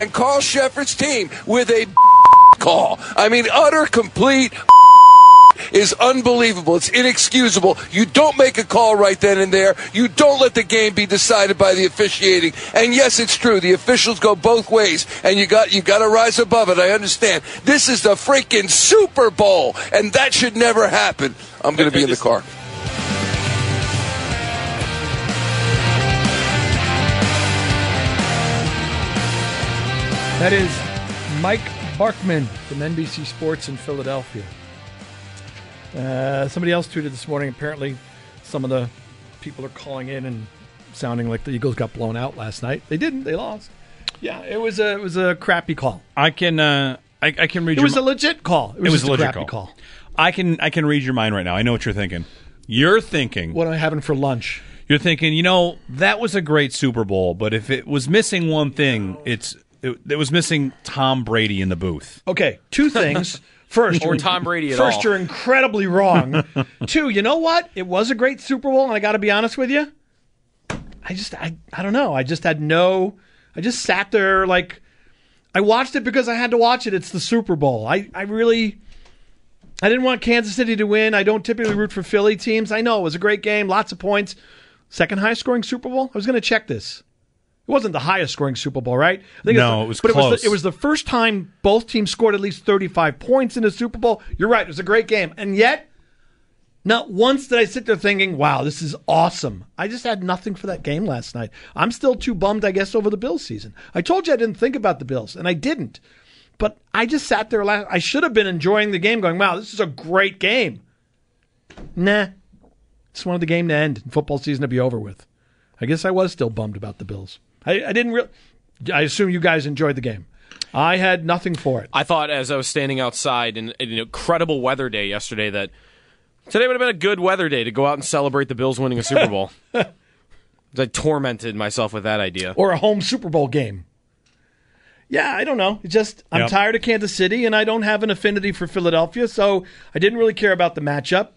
And Carl Shepard's team with a call. I mean, utter, complete is unbelievable. It's inexcusable. You don't make a call right then and there. You don't let the game be decided by the officiating. And yes, it's true. The officials go both ways, and you got you got to rise above it. I understand. This is the freaking Super Bowl, and that should never happen. I'm going to be in the car. That is Mike Barkann from NBC Sports in Philadelphia. Uh, somebody else tweeted this morning. Apparently, some of the people are calling in and sounding like the Eagles got blown out last night. They didn't. They lost. Yeah, it was a it was a crappy call. I can uh, I, I can read. It your was mi- a legit call. It was, it was a legit crappy call. call. I can I can read your mind right now. I know what you're thinking. You're thinking What am I having for lunch? you're thinking. You know that was a great Super Bowl, but if it was missing one thing, it's it, it was missing Tom Brady in the booth. Okay, two things. First, Or you're- Tom Brady at First, all. you're incredibly wrong. Two, you know what? It was a great Super Bowl, and I got to be honest with you. I just, I, I don't know. I just had no. I just sat there like, I watched it because I had to watch it. It's the Super Bowl. I, I really, I didn't want Kansas City to win. I don't typically root for Philly teams. I know it was a great game, lots of points. Second highest scoring Super Bowl. I was going to check this. It wasn't the highest scoring Super Bowl, right? I think No, the- it was but It was, the, it was the first time both teams scored at least 35 points in a Super Bowl. You're right. It was a great game. And yet, not once did I sit there thinking, wow, this is awesome. I just had nothing for that game last night. I'm still too bummed, I guess, over the Bills season. I told you I didn't think about the Bills, and I didn't. But I just sat there. Last, I should have been enjoying the game, going, wow, this is a great game. Nah. Just wanted the game to end and football season to be over with. I guess I was still bummed about the Bills. I, I didn't really. I assume you guys enjoyed the game. I had nothing for it. I thought as I was standing outside in an incredible weather day yesterday that today would have been a good weather day to go out and celebrate the Bills winning a Super Bowl. I tormented myself with that idea. or a home Super Bowl game. Yeah, I don't know. It's just I'm Yep. tired of Kansas City and I don't have an affinity for Philadelphia, so I didn't really care about the matchup.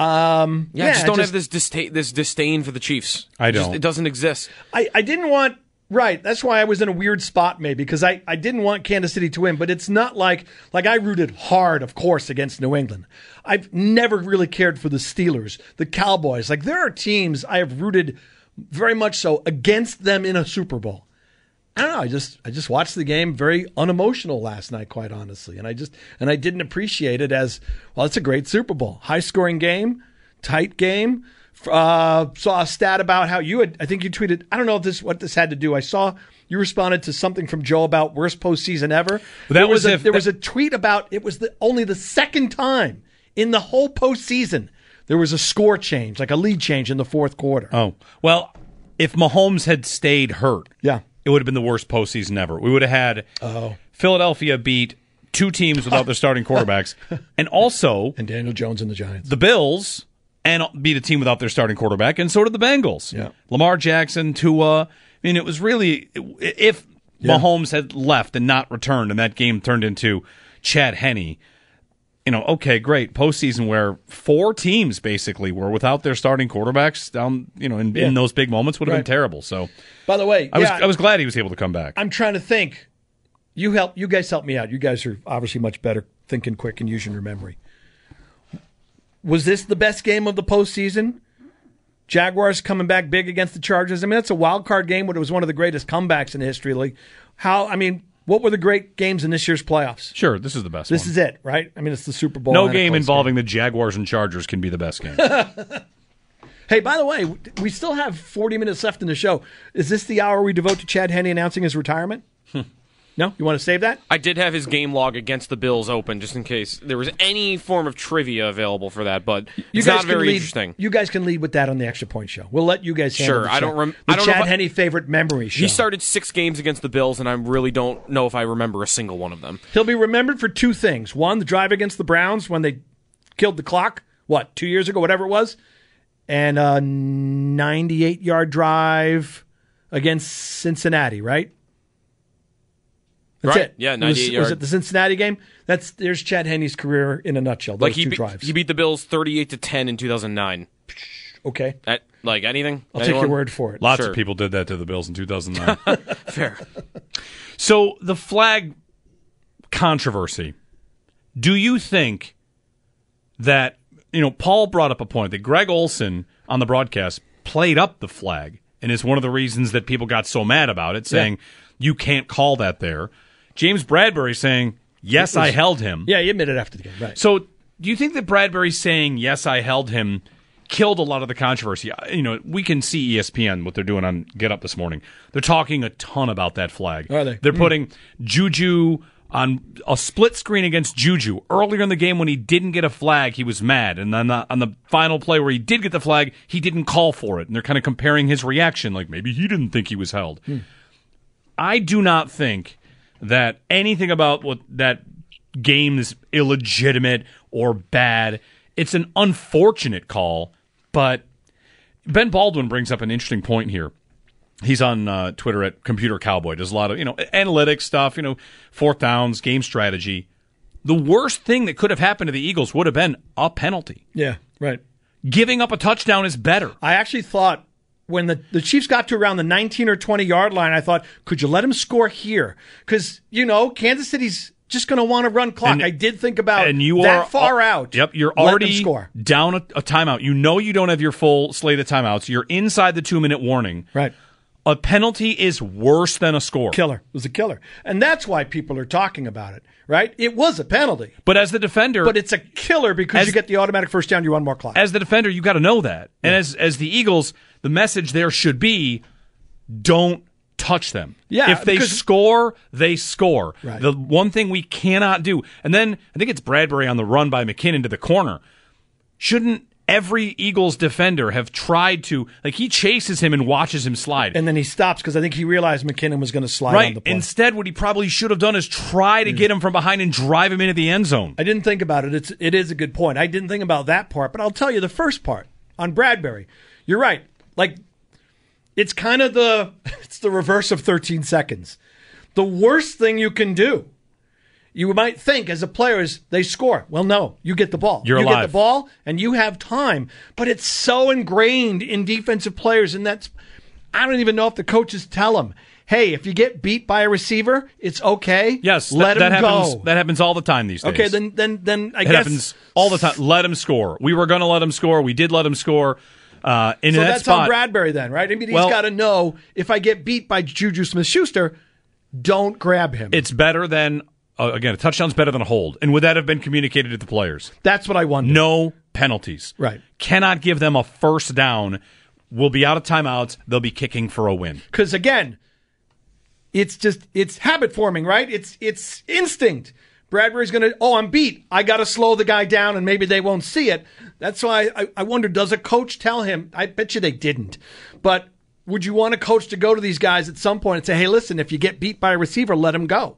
Um, Yeah, I just I don't have this disdain, this disdain for the Chiefs. I It don't. it doesn't exist. I, I didn't want right. That's why I was in a weird spot, maybe because I, I didn't want Kansas City to win. But it's not like like I rooted hard, of course, against New England. I've never really cared for the Steelers, the Cowboys. Like there are teams I have rooted very much so against them in a Super Bowl. I don't know. I just I just watched the game very unemotional last night, quite honestly, and I just and I didn't appreciate it as well. It's a great Super Bowl, high scoring game, tight game. Uh, saw a stat about how you had. I think you tweeted. I don't know if this what this had to do. I saw you responded to something from Joe about worst postseason ever. that there was a, if- there was a tweet about it was the only the second time in the whole postseason there was a score change, like a lead change in the fourth quarter. Oh well, if Mahomes had stayed hurt, Yeah. It would have been the worst postseason ever. We would have had Oh. Philadelphia beat two teams without their starting quarterbacks, and also And Daniel Jones and the Giants. the Bills and beat a team without their starting quarterback, and so did the Bengals. Yeah. Lamar Jackson, Tua. I mean, it was really if Mahomes had left and not returned, and that game turned into Chad Henne. You know, okay, great postseason where four teams basically were without their starting quarterbacks down. You know, in, Yeah. in those big moments would have Right. been terrible. So By the way, I was I was glad he was able to come back. I'm trying to think. You help. You guys help me out. You guys are obviously much better thinking quick and using your memory. Was this the best game of the postseason? Jaguars coming back big against the Chargers. I mean, that's a wild card game, but it was one of the greatest comebacks in the history of the league. How? I mean, what were the great games in this year's playoffs? sure, this is the best. This one. is it, right? I mean, it's the Super Bowl. no game involving the Jaguars and Chargers can be the best game. Hey, by the way, we still have 40 minutes left in the show. Is this the hour we devote to Chad Henne announcing his retirement? No, you want to save that? I did have his game log against the Bills open just in case there was any form of trivia available for that, but it's not very lead, interesting. You guys can lead with that on the extra point show. We'll let you guys handle Sure, I don't rem- the I don't know Chad Henne favorite memory show. He started six games against the Bills, and I really don't know if I remember a single one of them. He'll be remembered for two things. One, the drive against the Browns when they killed the clock. What two years ago, whatever it was, and a 98 yard drive against Cincinnati. Right. That's Right. it. Yeah, It was- 98 Was it the Cincinnati game? That's there's Chad Henne's career in a nutshell. Those Like he two be- drives. he beat the Bills thirty-eight to ten in two thousand nine. okay, At like anything? I'll take your word for it. Lots Sure. of people did that to the Bills in 2009. Fair. so the flag controversy. Do you think that you know Paul brought up a point that Greg Olsen on the broadcast played up the flag and is one of the reasons that people got so mad about it, saying you can't call that there. James Bradberry saying yes, I held him. Yeah, he admitted after the game. Right. So, do you think that Bradberry saying "Yes, I held him" killed a lot of the controversy? Uh, You know, we can see ESPN what they're doing on Get Up this morning. They're talking a ton about that flag. Are they? They're hmm. putting Juju on a split screen against Juju earlier in the game when he didn't get a flag. He was mad, and then the, on the final play where he did get the flag, he didn't call for it, and they're kind of comparing his reaction, like maybe he didn't think he was held. Hmm. I do not think that anything about what that game is illegitimate or bad. It's an unfortunate call, but Ben Baldwin brings up an interesting point here. He's on uh, Twitter at Computer Cowboy. Does a lot of you know analytics stuff, you know, fourth downs, game strategy. The worst thing that could have happened to the Eagles would have been a penalty. yeah. Right. Giving up a touchdown is better. I actually thought when the, the Chiefs got to around the 19 or 20 yard line, I thought, could you let him score here? Because, you know, Kansas City's just going to want to run clock. And- I did think about and you that are far out. Yep, you're already down a, a timeout. You know you don't have your full slate of timeouts. You're inside the two minute warning. Right. A penalty is worse than a score. Killer. It was a killer. And that's why people are talking about it, right? It was a penalty, But as the defender, but it's a killer because As- you get the automatic first down, you run more clock. as the defender, you got to know that. And as as the Eagles, the message there should be, don't touch them. Yeah, if they because- score, they score. Right. The one thing we cannot do, and then I think it's Bradberry on the run by McKinnon to the corner. Shouldn't every Eagles defender have tried to like he chases him and watches him slide? and then he stops because I think he realized McKinnon was going to slide on right. Instead, what he probably should have done is try to get him from behind and drive him into the end zone. I didn't think about it. It's it is a good point. I didn't think about that part, but I'll tell you the first part on Bradberry. You're right. Like it's kind of the it's the reverse of 13 seconds. The worst thing you can do. You might think as a player is they score. Well, no, you get the ball. You're you get the ball and you have time. But it's so ingrained in defensive players, and that's I don't even know if the coaches tell them, "Hey, if you get beat by a receiver, it's okay. Yes, let that, him that happens. go." That happens all the time these days. Okay, then then then I It guess happens all the time. Let him score. We were going to let him score. We did let him score. Uh, in So that that's spot, on Bradberry then, right? I mean, he's Well- got to know if I get beat by Juju Smith-Schuster, don't grab him. it's better than uh, again a touchdown's better than a hold. And would that have been communicated to the players? that's what I wonder. No penalties. Right. Cannot give them a first down. We'll be out of timeouts. They'll be kicking for a win. because again, it's just it's habit forming, right? It's it's instinct. Bradberry's going to, oh, I'm beat. I got to slow the guy down and maybe they won't see it. That's why I, I wonder, does a coach tell him? I bet you they didn't. But would you want a coach to go to these guys at some point and say, hey, listen, if you get beat by a receiver, let him go.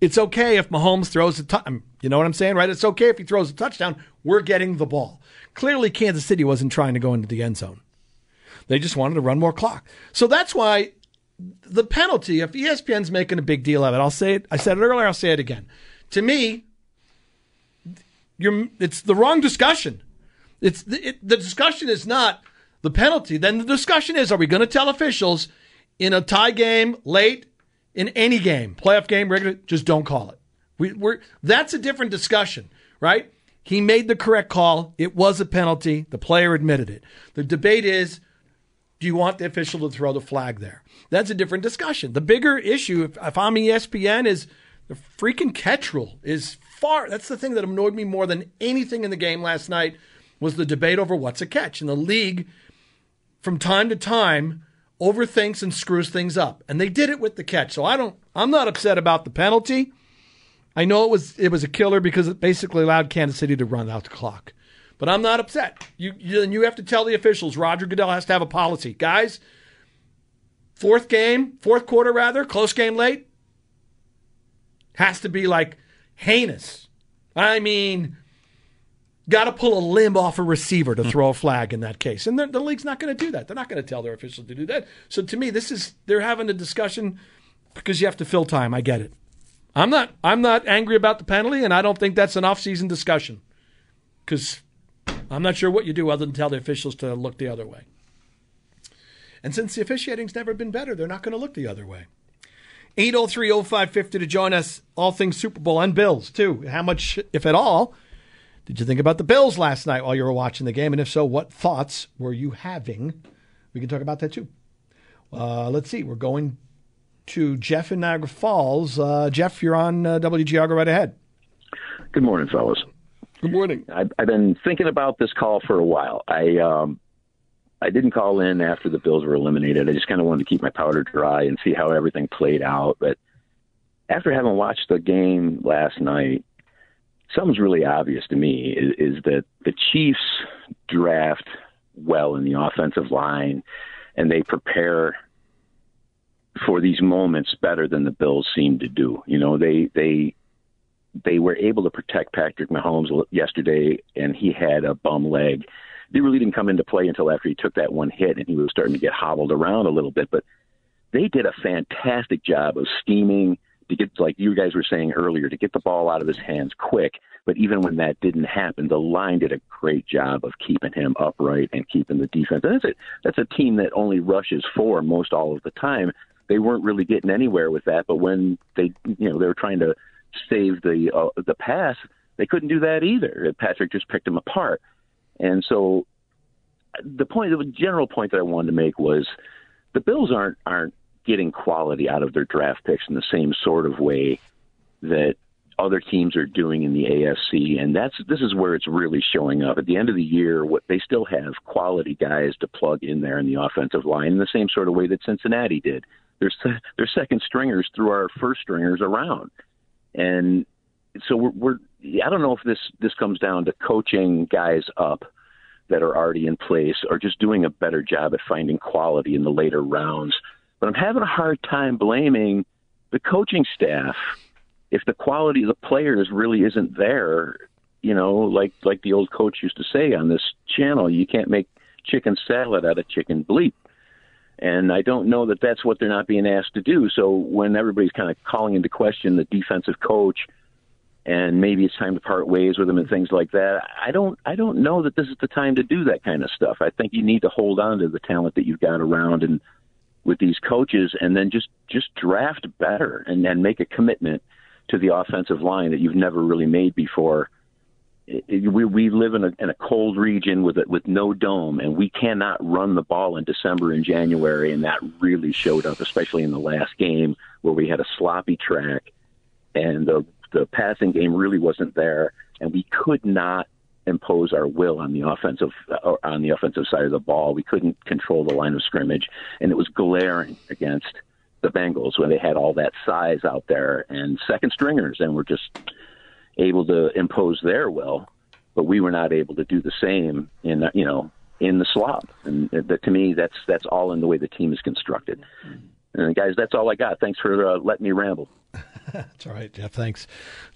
It's okay if Mahomes throws a touchdown. You know what I'm saying, right? It's okay if he throws a touchdown. We're getting the ball. Clearly, Kansas City wasn't trying to go into the end zone. They just wanted to run more clock. So that's why the penalty, if ESPN's making a big deal of it, I'll say it. I said it earlier, I'll say it again. To me, you're, it's the wrong discussion. It's the, it, the discussion is not the penalty. Then the discussion is: Are we going to tell officials in a tie game, late, in any game, playoff game, regular, just don't call it? We, we're that's a different discussion, right? He made the correct call. It was a penalty. The player admitted it. The debate is: Do you want the official to throw the flag there? That's a different discussion. The bigger issue, if, if I'm ESPN, is the freaking catch rule is far. That's the thing that annoyed me more than anything in the game last night was the debate over what's a catch. And the league, from time to time, overthinks and screws things up. And they did it with the catch. So I don't I'm not upset about the penalty. I know it was it was a killer because it basically allowed Kansas City to run out the clock. But I'm not upset. You you, you have to tell the officials Roger Goodell has to have a policy. Guys, fourth game, fourth quarter rather, close game late has to be like heinous. I mean, got to pull a limb off a receiver to hmm. throw a flag in that case. And the, the league's not going to do that. They're not going to tell their officials to do that. So to me, this is they're having a discussion because you have to fill time. I get it. I'm not I'm not angry about the penalty, and I don't think that's an off-season discussion because I'm not sure what you do other than tell the officials to look the other way. And since the officiating's never been better, they're not going to look the other way. 803-0550 to join us. All things Super Bowl and Bills too. How much, if at all, did you think about the Bills last night while you were watching the game? And if so, what thoughts were you having? We can talk about that too. Uh, let's see. We're going to Jeff in Niagara Falls. Uh, Jeff, you're on uh, WGR. right ahead. Good morning, fellas. Good morning. I've, I've been thinking about this call for a while. I um, I didn't call in after the Bills were eliminated. I just kind of wanted to keep my powder dry and see how everything played out. But after having watched the game last night, something's really obvious to me is, is that the Chiefs draft well in the offensive line and they prepare for these moments better than the Bills seem to do. You know, they they they were able to protect Patrick Mahomes yesterday, and he had a bum leg they really didn't come into play until after he took that one hit and he was starting to get hobbled around a little bit. But they did a fantastic job of scheming to get, like you guys were saying earlier, to get the ball out of his hands quick. But even when that didn't happen, the line did a great job of keeping him upright and keeping the defense. And that's a that's a team that only rushes four most all of the time. They weren't really getting anywhere with that. But when they, you know, they were trying to save the uh, the pass, they couldn't do that either. Patrick just picked them apart. And so the point, the general point that I wanted to make was the Bills aren't aren't getting quality out of their draft picks in the same sort of way that other teams are doing in the AFC, and that's this is where it's really showing up. At the end of the year, what they still have quality guys to plug in there in the offensive line in the same sort of way that Cincinnati did. Their their second stringers threw our first stringers around, and so we're, we're I don't know if this this comes down to coaching guys up that are already in place or just doing a better job at finding quality in the later rounds. But I'm having a hard time blaming the coaching staff if the quality of the players really isn't there. You know, like like the old coach used to say on this channel, you can't make chicken salad out of chicken bleep. And I don't know that that's what they're not being asked to do. So when everybody's kind of calling into question the defensive coach and maybe it's time to part ways with them and things like that. I don't I don't know that this is the time to do that kind of stuff. I think you need to hold on to the talent that you've got around and with these coaches and then just just draft better and then make a commitment to the offensive line that you've never really made before. we we live in a in a cold region with a, with no dome and we cannot run the ball in December and January and that really showed up especially in the last game where we had a sloppy track and the the passing game really wasn't there, and we could not impose our will on the offensive uh, on the offensive side of the ball. We couldn't control the line of scrimmage, and it was glaring against the Bengals when they had all that size out there and second stringers, and were just able to impose their will. But we were not able to do the same in you know in the slop, and that, to me that's that's all in the way the team is constructed. And guys, that's all I got. Thanks for uh, letting me ramble. That's all right, Jeff. Thanks.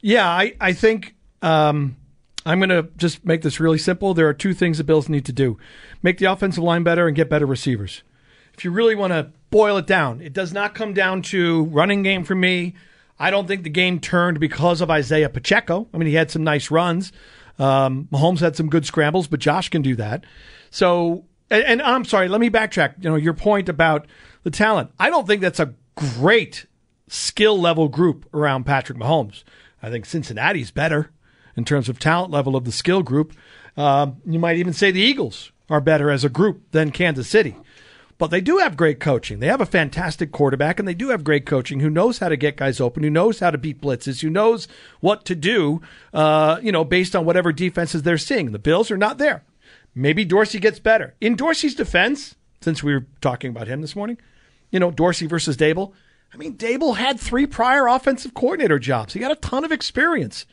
Yeah, I, I think um, I'm going to just make this really simple. There are two things the Bills need to do make the offensive line better and get better receivers. If you really want to boil it down, it does not come down to running game for me. I don't think the game turned because of Isaiah Pacheco. I mean, he had some nice runs. Um, Mahomes had some good scrambles, but Josh can do that. So, and, and I'm sorry, let me backtrack. You know, your point about the talent. I don't think that's a great skill level group around Patrick Mahomes. I think Cincinnati's better in terms of talent level of the skill group. Uh, you might even say the Eagles are better as a group than Kansas City. But they do have great coaching. They have a fantastic quarterback, and they do have great coaching who knows how to get guys open, who knows how to beat blitzes, who knows what to do, uh, you know, based on whatever defenses they're seeing. The Bills are not there. Maybe Dorsey gets better. In Dorsey's defense, since we were talking about him this morning. You know, Dorsey versus Daboll. I mean, Daboll had three prior offensive coordinator jobs. He got a ton of experience.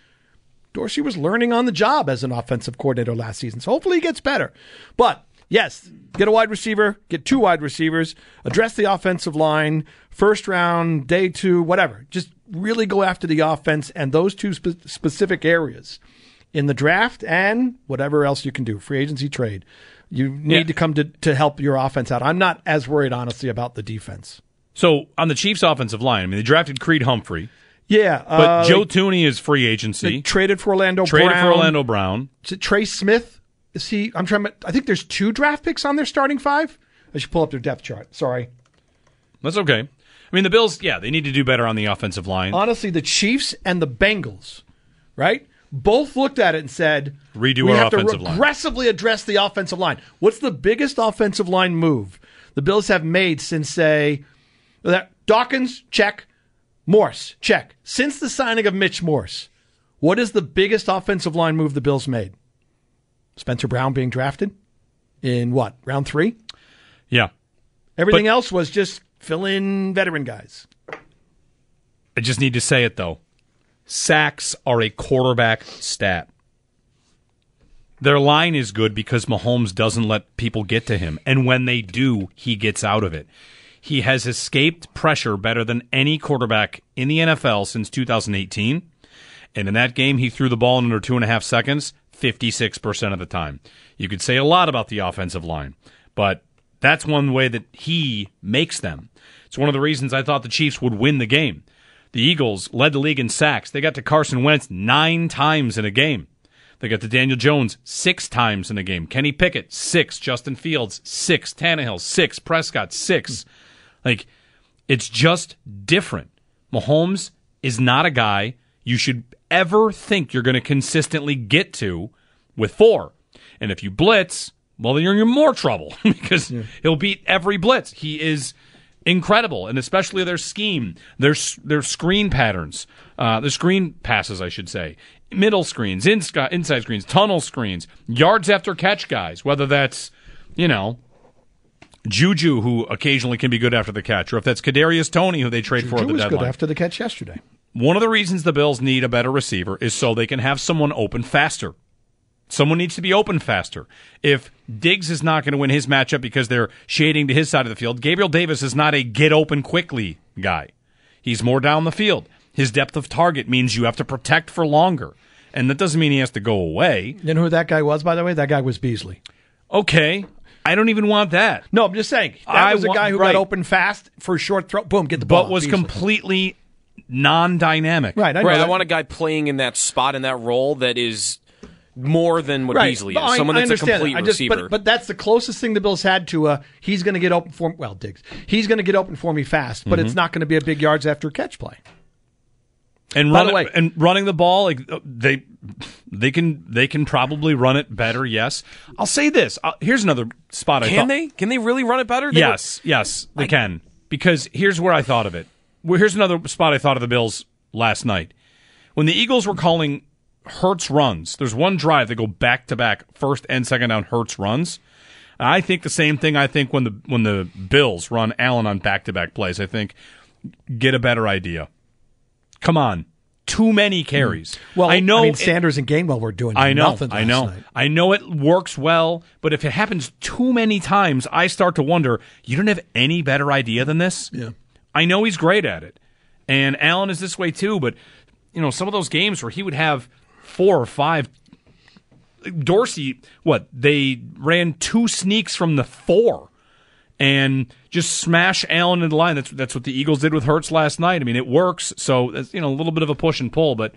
Dorsey was learning on the job as an offensive coordinator last season, so hopefully he gets better. But yes, get a wide receiver, get two wide receivers, address the offensive line, first round, day two, whatever. Just really go after the offense and those two spe- specific areas in the draft and whatever else you can do, free agency trade. You need Yeah. to come to, to help your offense out. I'm not as worried, honestly, about the defense. So on the Chiefs' offensive line, I mean, they drafted Creed Humphrey, Yeah, but uh, Joe Thuney is free agency. traded for Orlando traded Brown. for Orlando Brown. Is it Trey Smith? Is he? I'm trying. to- I think there's two draft picks on their starting five. I should pull up their depth chart. Sorry. That's okay. I mean, the Bills, yeah, they need to do better on the offensive line. Honestly, the Chiefs and the Bengals, right? Both looked at it and said, Redo we our have offensive to line." aggressively address the offensive line." What's the biggest offensive line move the Bills have made since say that Dawkins check, Morse check since the signing of Mitch Morse? What is the biggest offensive line move the Bills made? Spencer Brown being drafted in what round three? Yeah. Everything But- else was just fill in veteran guys. I just need to say it, though. Sacks are a quarterback stat. Their line is good because Mahomes doesn't let people get to him. And when they do, he gets out of it. He has escaped pressure better than any quarterback in the NFL since 2018. And in that game, he threw the ball in under two and a half seconds, 56% of the time. You could say a lot about the offensive line, but that's one way that he makes them. It's one of the reasons I thought the Chiefs would win the game. The Eagles led the league in sacks. They got to Carson Wentz nine times in a game. They got to Daniel Jones six times in a game. Kenny Pickett, six. Justin Fields, six. Tannehill, six. Prescott, six. Like, it's just different. Mahomes is not a guy you should ever think you're going to consistently get to with four. And if you blitz, well, then you're in more trouble because he'll beat every blitz. He is incredible, and especially their scheme, their their screen patterns, uh, the screen passes, I should say, middle screens, inside, inside screens, tunnel screens, yards after catch guys, whether that's you know. Juju, who occasionally can be good after the catch, or if that's Kadarius Toney, who they trade for at Juju the was deadline. good after the catch yesterday. One of the reasons the Bills need a better receiver is so they can have someone open faster. Someone needs to be open faster. If Diggs is not going to win his matchup because they're shading to his side of the field, Gabriel Davis is not a get open quickly guy. He's more down the field. His depth of target means you have to protect for longer. And that doesn't mean he has to go away. You know who that guy was, by the way? That guy was Beasley. Okay. I don't even want that. No, I'm just saying. That I was a want- guy who right. got open fast for a short throw. Boom, get the ball. But was Beasley. completely non dynamic. Right, I know Right, I want a guy playing in that spot in that role that is more than what Right. Beasley But is. I- Someone I that's a complete that. Just- receiver. But, but that's the closest thing the Bills had to a he's going to get open for well, Diggs. He's going to get open for me fast, but Mm-hmm. it's not going to be a big yards after catch play. And By the way- and running the ball, like uh, they they can they can probably run it better. Yes, I'll say this. Uh, here's another spot. I can thought, they? Can they really run it better? They Yes, yes, they can. Because here's where I thought of it. Well, here's another spot I thought of the Bills last night when the Eagles were calling Hurts runs. There's one drive they go back to back, first and second down Hurts runs. I think the same thing. I think when the when the Bills run Allen on back to back plays, I think get a better idea. Come on, too many hmm. carries. Well, I know mean, it- Sanders and Gainwell were doing I know, nothing. I know, night. I know it works well, but if it happens too many times, I start to wonder. You don't have any better idea than this. Yeah. I know he's great at it, and Allen is this way too. But you know, some of those games where he would have four or five. Dorsey, what they ran two sneaks from the four, and just smash Allen in the line. That's that's what the Eagles did with Hurts last night. I mean, it works. So it's, you know, a little bit of a push and pull, but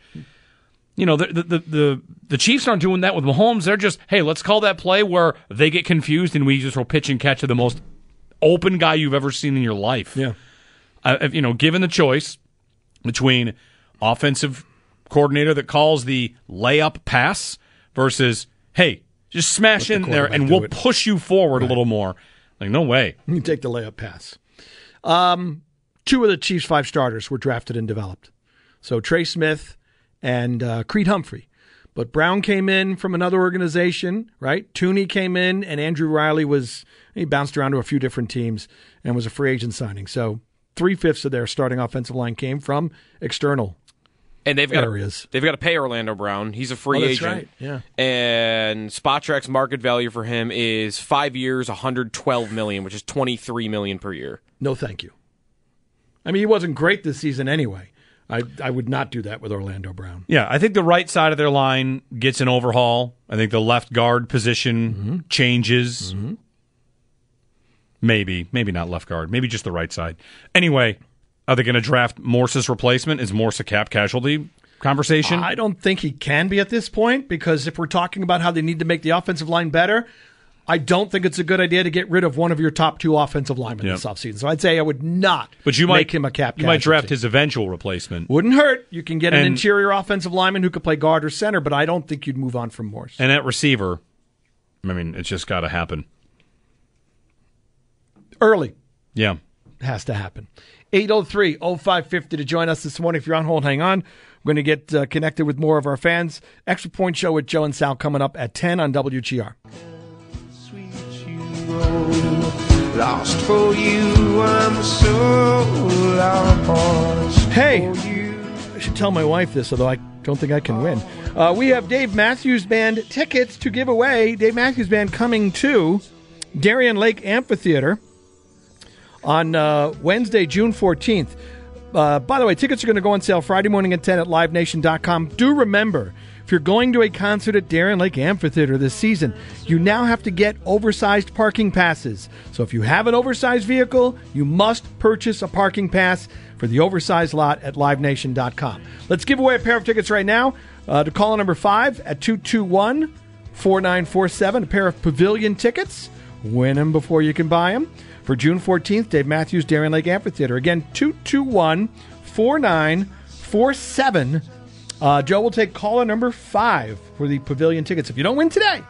you know, the, the the the the Chiefs aren't doing that with Mahomes. They're just, hey, let's call that play where they get confused and we just throw pitch and catch to the most open guy you've ever seen in your life. Yeah. Uh, you know, given the choice between offensive coordinator that calls the layup pass versus, hey, just smash Let in the there and we'll it. push you forward a little more. Like, no way. You take the layup pass. Um, two of the Chiefs' five starters were drafted and developed. So Trey Smith and uh, Creed Humphrey. but Brown came in from another organization, right? Thuney came in, and Andrew Wylie was he bounced around to a few different teams and was a free agent signing. So three fifths of their starting offensive line came from external and they've got areas. To, they've got to pay Orlando Brown. He's a free Oh, that's agent. right, yeah. And Spotrac's market value for him is five years, 112 million, which is 23 million per year. No, thank you. I mean, he wasn't great this season anyway. I I would not do that with Orlando Brown. Yeah, I think the right side of their line gets an overhaul. I think the left guard position Mm-hmm. changes. Maybe, maybe not left guard. Maybe just the right side. Anyway, are they going to draft Morse's replacement? Is Morse a cap casualty conversation? I don't think he can be at this point because if we're talking about how they need to make the offensive line better, I don't think it's a good idea to get rid of one of your top two offensive linemen Yep. this offseason. So I'd say I would not but you make might him a cap You might draft his eventual replacement. Wouldn't hurt. You can get an interior offensive lineman who could play guard or center, but I don't think you'd move on from Morse. And at receiver, I mean, it's just got to happen. Early Yeah. has to happen. 803 0550 to join us this morning. If you're on hold, hang on. We're going to get uh, connected with more of our fans. Extra Point Show with Joe and Sal coming up at 10 on WGR. Lost for you, I'm so lost. Hey, I should tell my wife this, although I don't think I can win. Uh, we have Dave Matthews Band tickets to give away. Dave Matthews Band coming to Darien Lake Amphitheater on uh, Wednesday, June 14th. Uh, by the way, tickets are going to go on sale Friday morning at 10 at livenation.com. Do remember, if you're going to a concert at Darien Lake Amphitheater this season, you now have to get oversized parking passes. So if you have an oversized vehicle, you must purchase a parking pass for the oversized lot at livenation.com. Let's give away a pair of tickets right now uh, to caller number 5 at 221 4947, a pair of pavilion tickets. Win them before you can buy them. For June 14th, Dave Matthews, Darien Lake Amphitheater. Again, 221 4947. Uh, Joe will take caller number five for the pavilion tickets. If you don't win today,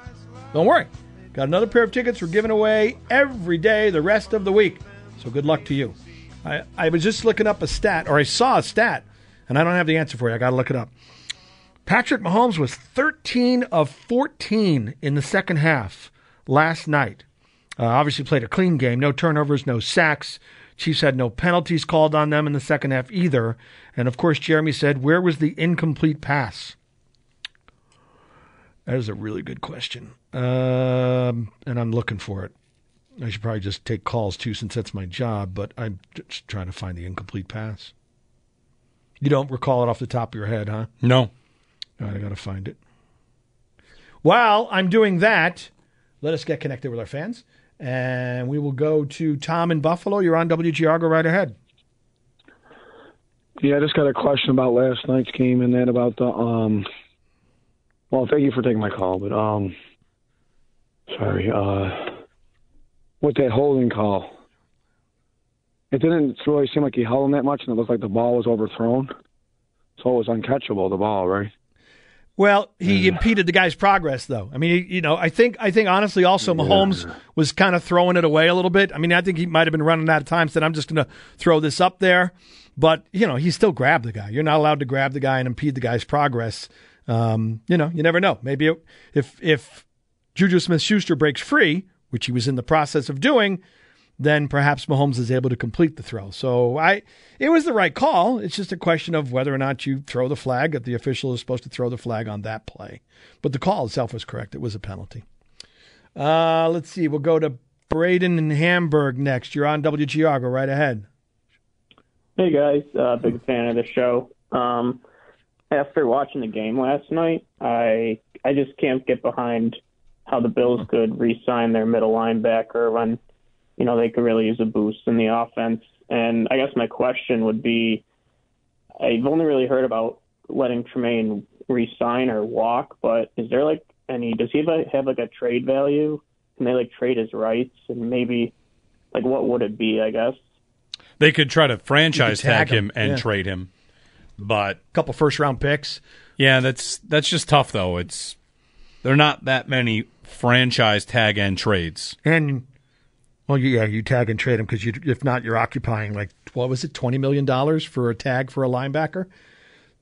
don't worry. Got another pair of tickets we're giving away every day the rest of the week. So good luck to you. I, I was just looking up a stat, or I saw a stat, and I don't have the answer for you. I got to look it up. Patrick Mahomes was 13 of 14 in the second half last night. Uh, obviously, played a clean game, no turnovers, no sacks. Chiefs had no penalties called on them in the second half either. And of course, Jeremy said, Where was the incomplete pass? That is a really good question. Um, and I'm looking for it. I should probably just take calls too, since that's my job, but I'm just trying to find the incomplete pass. You don't recall it off the top of your head, huh? No. All right, I got to find it. While I'm doing that, let us get connected with our fans. And we will go to Tom in Buffalo. You're on WGR. Go right ahead. Yeah, I just got a question about last night's game and then about the um. Well, thank you for taking my call, but um, sorry. Uh, with that holding call, it didn't really seem like he held him that much, and it looked like the ball was overthrown, so it was uncatchable. The ball, right? Well, he impeded the guy's progress, though. I mean, you know, I think, I think honestly, also Mahomes was kind of throwing it away a little bit. I mean, I think he might have been running out of time. Said, "I'm just going to throw this up there," but you know, he still grabbed the guy. You're not allowed to grab the guy and impede the guy's progress. Um, you know, you never know. Maybe it, if if Juju Smith-Schuster breaks free, which he was in the process of doing, then perhaps Mahomes is able to complete the throw. So I, it was the right call. It's just a question of whether or not you throw the flag. That the official is supposed to throw the flag on that play, but the call itself was correct. It was a penalty. Uh, let's see. We'll go to Braden in Hamburg next. You're on WGR. Go right ahead. Hey guys, uh, big fan of the show. Um, after watching the game last night, I I just can't get behind how the Bills could re-sign their middle linebacker when you know they could really use a boost in the offense. And I guess my question would be, I've only really heard about letting Tremaine re-sign or walk, but is there like any? Does he have, a, have like a trade value? Can they like trade his rights and maybe like what would it be? I guess. They could try to franchise tag tag him him, and yeah. trade him. But a couple first round picks. yeah, that's that's just tough though. It's there are not that many franchise tag and trades. And well, yeah, you tag and trade him because if not, you're occupying like what was it, twenty million dollars for a tag for a linebacker.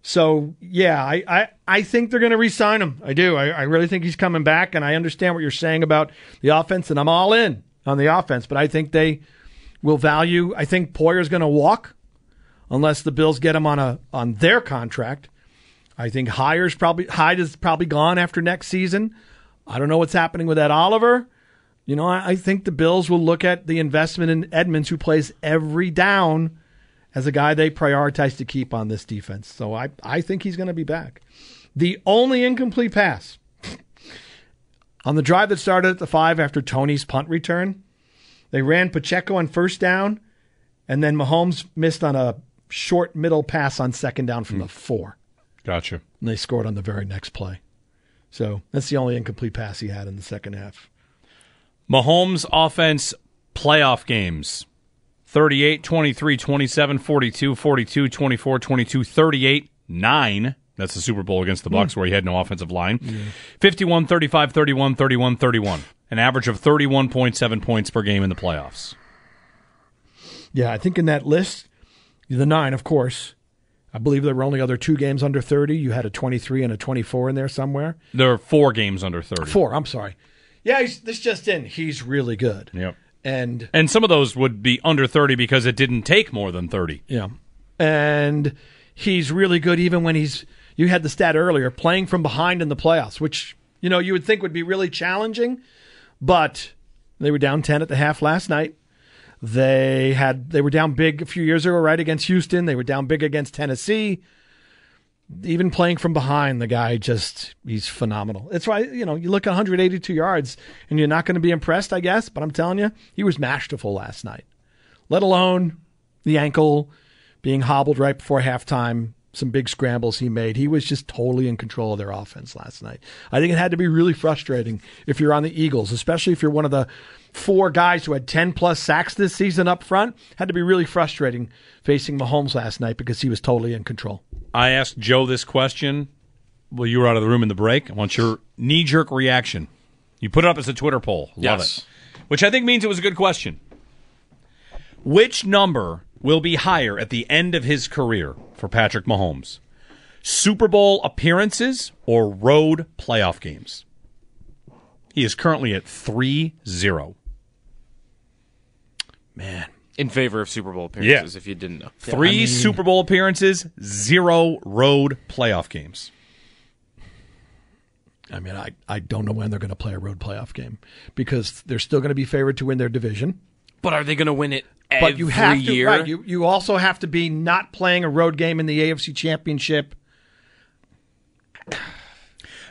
So yeah, I, I, I think they're going to re-sign him. I do. I, I really think he's coming back, and I understand what you're saying about the offense, and I'm all in on the offense. But I think they will value. I think Poyer's going to walk unless the Bills get him on a on their contract. I think Hyde's probably Hyde is probably gone after next season. I don't know what's happening with that Oliver. You know, I, I think the Bills will look at the investment in Edmunds, who plays every down, as a guy they prioritize to keep on this defense. So I, I think he's going to be back. The only incomplete pass on the drive that started at the five after Toney's punt return, they ran Pacheco on first down, and then Mahomes missed on a short middle pass on second down from hmm. the four. Gotcha. And they scored on the very next play. So that's the only incomplete pass he had in the second half. Mahomes offense playoff games 38, 23, 27, 42, 42, 24, 22, 38, 9. That's the Super Bowl against the hmm. Bucks where he had no offensive line. 51, 35, 31, 31, 31. An average of 31.7 points per game in the playoffs. Yeah, I think in that list, the nine, of course. I believe there were only other two games under 30. You had a 23 and a 24 in there somewhere. There are four games under 30. Four, I'm sorry. Yeah, he's, this just in. He's really good. Yep. And And some of those would be under 30 because it didn't take more than 30. Yeah. And he's really good even when he's you had the stat earlier, playing from behind in the playoffs, which, you know, you would think would be really challenging, but they were down 10 at the half last night. They had they were down big a few years ago, right against Houston. They were down big against Tennessee. Even playing from behind, the guy just he's phenomenal. That's why you know you look at 182 yards and you're not going to be impressed, I guess. But I'm telling you, he was masterful last night. Let alone the ankle being hobbled right before halftime. Some big scrambles he made. He was just totally in control of their offense last night. I think it had to be really frustrating if you're on the Eagles, especially if you're one of the four guys who had 10 plus sacks this season up front. Had to be really frustrating facing Mahomes last night because he was totally in control. I asked Joe this question. Well, you were out of the room in the break. I want your knee jerk reaction. You put it up as a Twitter poll. Love Yes. it. Which I think means it was a good question. Which number will be higher at the end of his career for Patrick Mahomes? Super Bowl appearances or road playoff games? He is currently at 3 0. Man, In favor of Super Bowl appearances, if you didn't know. Three Super Bowl appearances, zero road playoff games. I mean, I, I don't know when they're going to play a road playoff game because they're still going to be favored to win their division. But are they going to win it every But you have to, year? right? You you also have to be not playing a road game in the AFC Championship.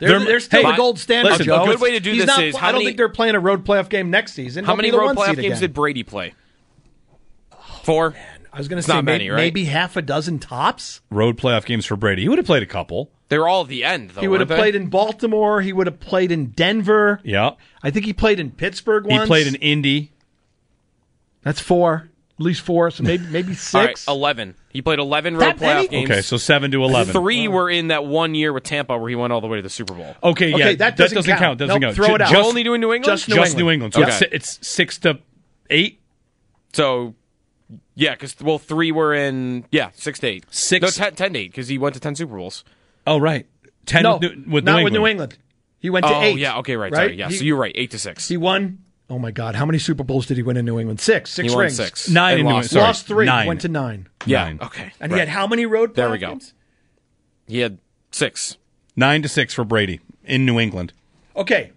They're, They're- they're still hey, the gold standard. listen, a good way to do He's this not- is I don't many- think they're playing a road playoff game next season. How He'll many road playoff games again. did Brady play? Four. I was going to say not may- many, right? maybe half a dozen tops. Road playoff games for Brady. He would have played a couple. They were all at the end, though. He would have they? played in Baltimore. He would have played in Denver. Yeah. I think he played in Pittsburgh He played in Indy. That's four, at least four. So maybe maybe All right, eleven. He played eleven road That playoff many? games. Okay, so 7 to 11. Three were in that one year with Tampa where he went all the way to the Super Bowl. Okay, yeah. Okay, that doesn't count. Doesn't Nope, count. throw Ju- it out. Just, We're only doing New England? Just New just England. New England. So Okay. it's, it's 6 to 8. So, yeah, because well, three were in yeah six to eight. Six- no ten, 10 to eight because he went to ten Super Bowls. Oh, right. 10 no, with, New, with not New with New England. He went to oh eight. yeah, okay, right, right? sorry, yeah. He, so you're right, eight to six. he won. Oh my God! How many Super Bowls did he win in New England? Six. Six He won rings. six. Nine And in New lost. England. Sorry, Lost three. nine. Went to nine. yeah, Nine. okay. And right. he had how many road? There we go. games? He had six, 9 to 6 for Brady in New England. Okay.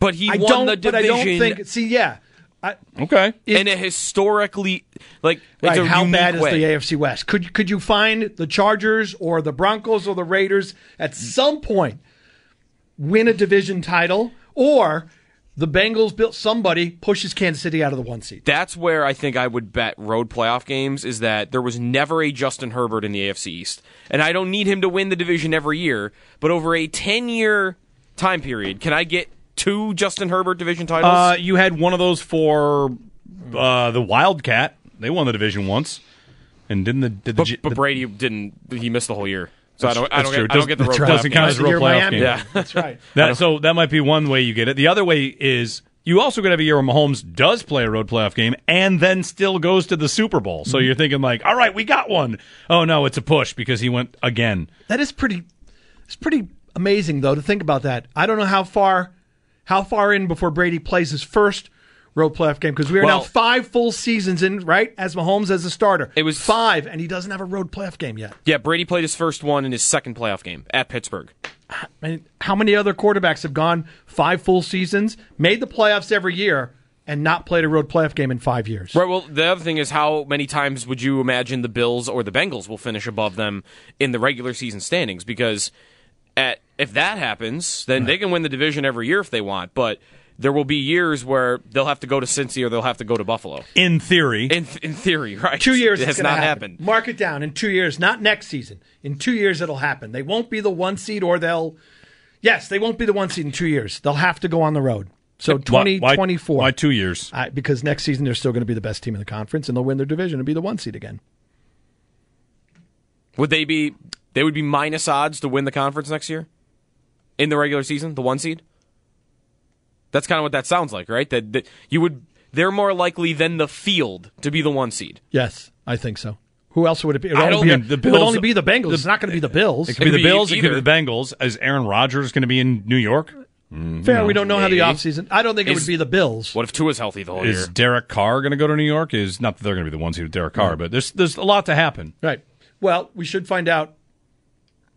but he I won don't. the but I division don't think. See, yeah. I, Okay. in a historically like Right, it's a how unique bad is the AFC West? Could could you find the Chargers or the Broncos or the Raiders at some point win a division title, or the Bengals built somebody pushes Kansas City out of the one seed? That's where I think I would bet road playoff games is that there was never a Justin Herbert in the AFC East. And I don't need him to win the division every year, but over a 10 year time period, can I get two Justin Herbert division titles? Uh, you had one of those for uh, the Wildcat. They won the division once. And didn't the. Did the, but, but Brady didn't, he missed the whole year. So I don't, I that's don't, true. get, I don't get the road Doesn't- playoff doesn't count as a road playoff Miami. game. Yeah. That's right. That, so that might be one way you get it. The other way is you also could have a year where Mahomes does play a road playoff game and then still goes to the Super Bowl. So mm-hmm. you're thinking like, all right, we got one. Oh no, it's a push because he went again. That is pretty. It's pretty amazing though to think about that. I don't know how far, how far in before Brady plays his first road playoff game because we are now five full seasons in, right? As Mahomes as a starter, It was- five, and he doesn't have a road playoff game yet. Yeah, Brady played his first one in his second playoff game at Pittsburgh. I mean, how many other quarterbacks have gone five full seasons, made the playoffs every year, and not played a road playoff game in five years? Right. Well, the other thing is, how many times would you imagine the Bills or the Bengals will finish above them in the regular season standings? Because at, if that happens, then they can win the division every year if they want. But there will be years where they'll have to go to Cincy or they'll have to go to Buffalo. In theory, In in theory, right? Two years it has gonna not happen. happened. Mark it down in two years, not next season. In two years, it'll happen. They won't be the one seed, or they'll. Yes, they won't be the one seed in two years. They'll have to go on the road. So Why- twenty why, twenty four. Why two years? I, because next season they're still going to be the best team in the conference and they'll win their division and be the one seed again. Would they be? They would be minus odds to win the conference next year in the regular season, the one seed. That's kind of what that sounds like, right? That, that you would. They're more likely than the field to be the one seed. Yes, I think so. Who else would it be? It would, I only don't be, think the it would only be the Bengals. the- it's not going to be the Bills. It could be It the could be Bills. It could be the Bengals. Is Aaron Rodgers going to be in New York? Mm-hmm. Fair. we don't know how the maybe. offseason. I don't think it would be the Bills. What if Tua's healthy the whole Is year? Derek Carr going to go to New York? Is not that they're going to be the ones who do Derek Carr, but there's there's a lot to happen. Right. Well, we should find out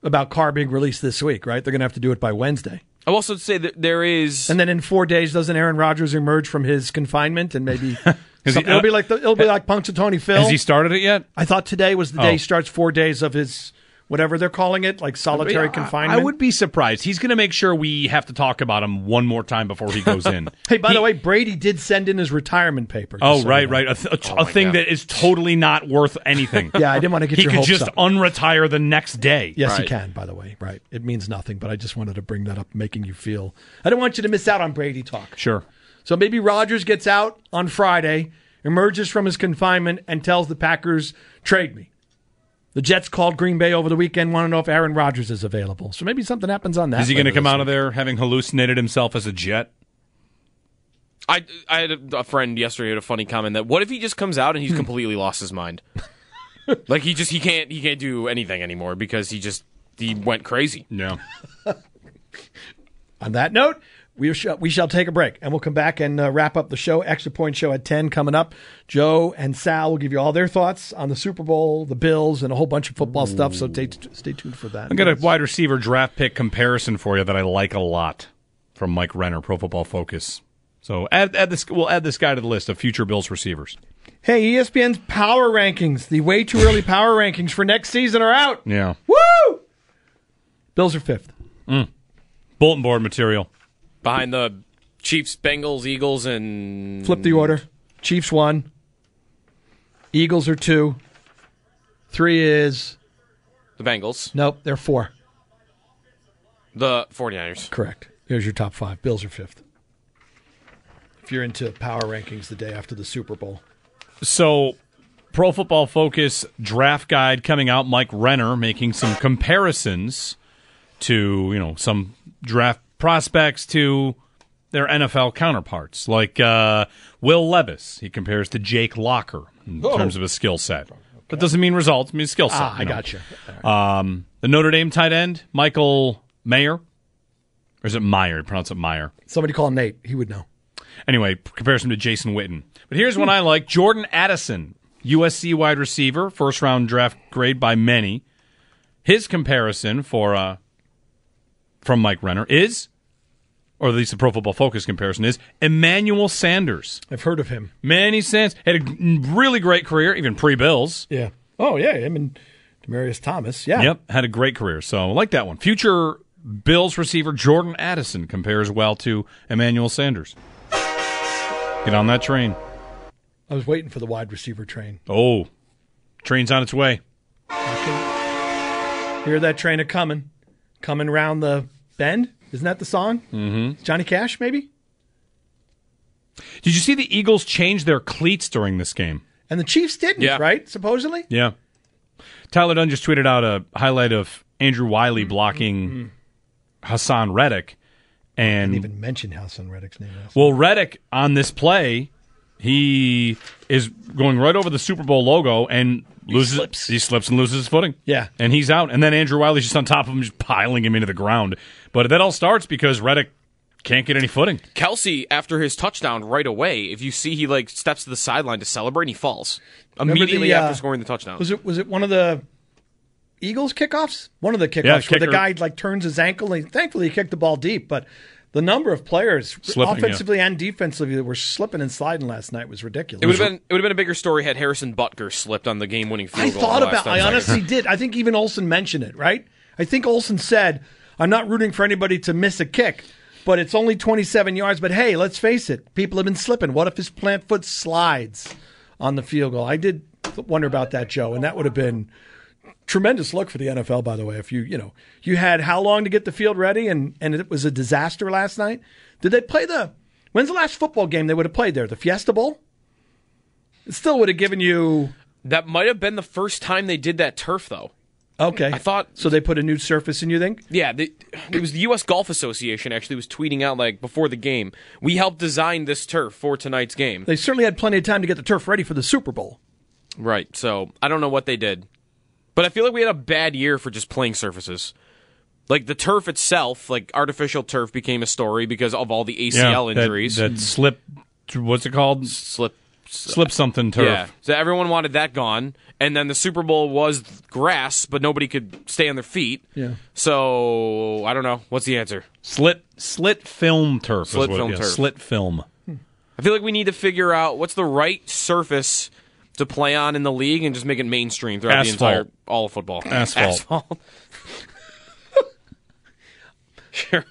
about Carr being released this week. Right. They're going to have to do it by Wednesday. I'll also say that there is. And then in four days, doesn't Aaron Rodgers emerge from his confinement and maybe he- something- it'll be like the, it'll be like Punxsutawney Phil. Has he started it yet? I thought today was the oh. day Oh. he starts four days of his whatever they're calling it, like solitary I- confinement. I would be surprised. He's going to make sure we have to talk about him one more time before he goes in. Hey, by He- the way, Brady did send in his retirement papers. Oh, so right, right. A, th- a, oh my a thing God. that is totally not worth anything. Yeah, I didn't want to get he your could just up. unretire the next day. Yes, he can. By the way, right? It means nothing, but I just wanted to bring that up, making you feel. I don't want you to miss out on Brady talk. Sure. So maybe Rodgers gets out on Friday, emerges from his confinement, and tells the Packers, "Trade me." The Jets called Green Bay over the weekend, want to know if Aaron Rodgers is available. So maybe something happens on that. Is he going to come this out of there having hallucinated himself as a jet? I I had a, a friend yesterday who had a funny comment that what if he just comes out and he's completely lost his mind? like he just he can't he can't do anything anymore because he just he went crazy. No. On that note, we shall, we shall take a break and we'll come back and uh, wrap up the show. Extra Point Show at 10 coming up. Joe and Sal will give you all their thoughts on the Super Bowl, the Bills, and a whole bunch of football stuff. So stay, stay tuned for that. I've got a wide receiver draft pick comparison for you that I like a lot from Mike Renner, Pro Football Focus. So add, add this. We'll add this guy to the list of future Bills receivers. Hey, ESPN's power rankings, the way too early power rankings for next season are out. Yeah. Woo! Bills are fifth. Bulletin board material. Behind the Chiefs, Bengals, Eagles, and Flip the order. Chiefs one. Eagles are two. Three is the Bengals, nope, they're four. the 49ers. Correct. Here's your top five. Bills are fifth. If you're into power rankings the day after the Super Bowl. So, Pro Football Focus draft guide coming out. Mike Renner making some comparisons to you know some draft prospects to their NFL counterparts, like uh, Will Levis. He compares to Jake Locker in terms of his skill set. That doesn't mean results. It means skill set. Ah, I you know. got you. Um, the Notre Dame tight end Michael Mayer, or is it Meyer? You pronounce it Meyer. Somebody call him Nate. He would know. Anyway, comparison to Jason Witten. But here's one I like: Jordan Addison, USC wide receiver, first round draft grade by many. His comparison for uh, from Mike Renner is, or at least the Pro Football Focus comparison is, Emmanuel Sanders. I've heard of him. Manny Sanders had a really great career, even pre Bills. Yeah. Oh yeah, him and Demaryius Thomas. Yeah. Yep, had a great career. So I like that one. Future Bills receiver Jordan Addison compares well to Emmanuel Sanders. Get on that train. I was waiting for the wide receiver train. Oh, train's on its way. Hear that train a coming, coming round the bend. Isn't that the song? Mm-hmm. Johnny Cash, maybe. Did you see the Eagles change their cleats during this game? And the Chiefs didn't, Yeah. right? Supposedly. Yeah. Tyler Dunne just tweeted out a highlight of Andrew Wylie blocking Haason Reddick, And Didn't even mention Haason Reddick's name. well, Reddick on this play, he is going right over the Super Bowl logo and loses. slips. He slips and loses his footing. Yeah. and he's out. And then Andrew Wylie's just on top of him, just piling him into the ground. But that all starts because Reddick can't get any footing. Kelce, after his touchdown right away, if you see he like steps to the sideline to celebrate, and he falls immediately the, uh, after scoring the touchdown. Was it was it one of the Eagles kickoffs? One of the kickoffs Yeah, where the guy like turns his ankle. And thankfully, he kicked the ball deep, but the number of players, Slipping, offensively and defensively, that were slipping and sliding last night was ridiculous. It would have been it would have been a bigger story had Harrison Butker slipped on the game winning field I goal. thought in the last about. 10 I seconds. honestly did. I think even Olsen mentioned it. Right. I think Olsen said, "I'm not rooting for anybody to miss a kick." But it's only 27 yards. But hey, let's face it, people have been slipping. What if his plant foot slides on the field goal? I did wonder about that, Joe, and that would have been tremendous look for the NFL. By the way, if you you know you had how long to get the field ready, and and it was a disaster last night. Did they play the? When's the last football game they would have played there? The Fiesta Bowl. It still would have given you That might have been the first time they did that turf though. okay. I thought so. They put a new surface in. You think? Yeah, the, it was the U.S. Golf Association actually was tweeting out like before the game. We helped design this turf for tonight's game. They certainly had plenty of time to get the turf ready for the Super Bowl. Right. So I don't know what they did, but I feel like we had a bad year for just playing surfaces. Like the turf itself, like artificial turf, became a story because of all the ACL that- injuries. That, slip. What's it called? slip. Slip something turf. Yeah. So everyone wanted that gone, and then the Super Bowl was grass, but nobody could stay on their feet. Yeah. So I don't know. What's the answer? Slit slit film turf. Slit what it- film yeah, turf. Slit film. I feel like we need to figure out what's the right surface to play on in the league and just make it mainstream throughout Asphalt. the entire all of football. Asphalt. Asphalt. sure.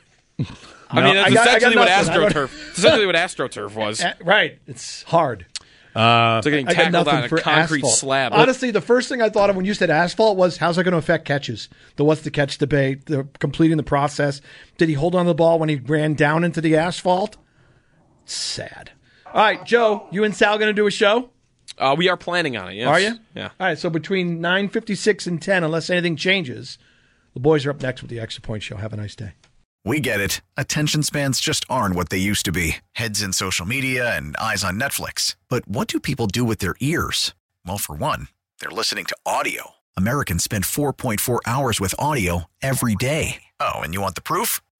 I mean, that's I got- essentially what. I don't- AstroTurf. Essentially what AstroTurf was. Uh, right. It's hard. It's like getting tackled on a for concrete asphalt. slab. Honestly, the first thing I thought of when you said asphalt was how's that going to affect catches? The what's the catch debate, the completing the process. Did he hold on to the ball when he ran down into the asphalt? Sad. All right, Joe, you and Sal going to do a show? Uh, we are planning on it. Yes. Are you? Yeah. All right, so between 9:56 and 10 unless anything changes, the boys are up next with the Extra Point show. Have a nice day. We get it. Attention spans just aren't what they used to be heads in social media and eyes on Netflix. But what do people do with their ears? Well, for one, they're listening to audio. Americans spend 4.4 hours with audio every day. Oh, and you want the proof?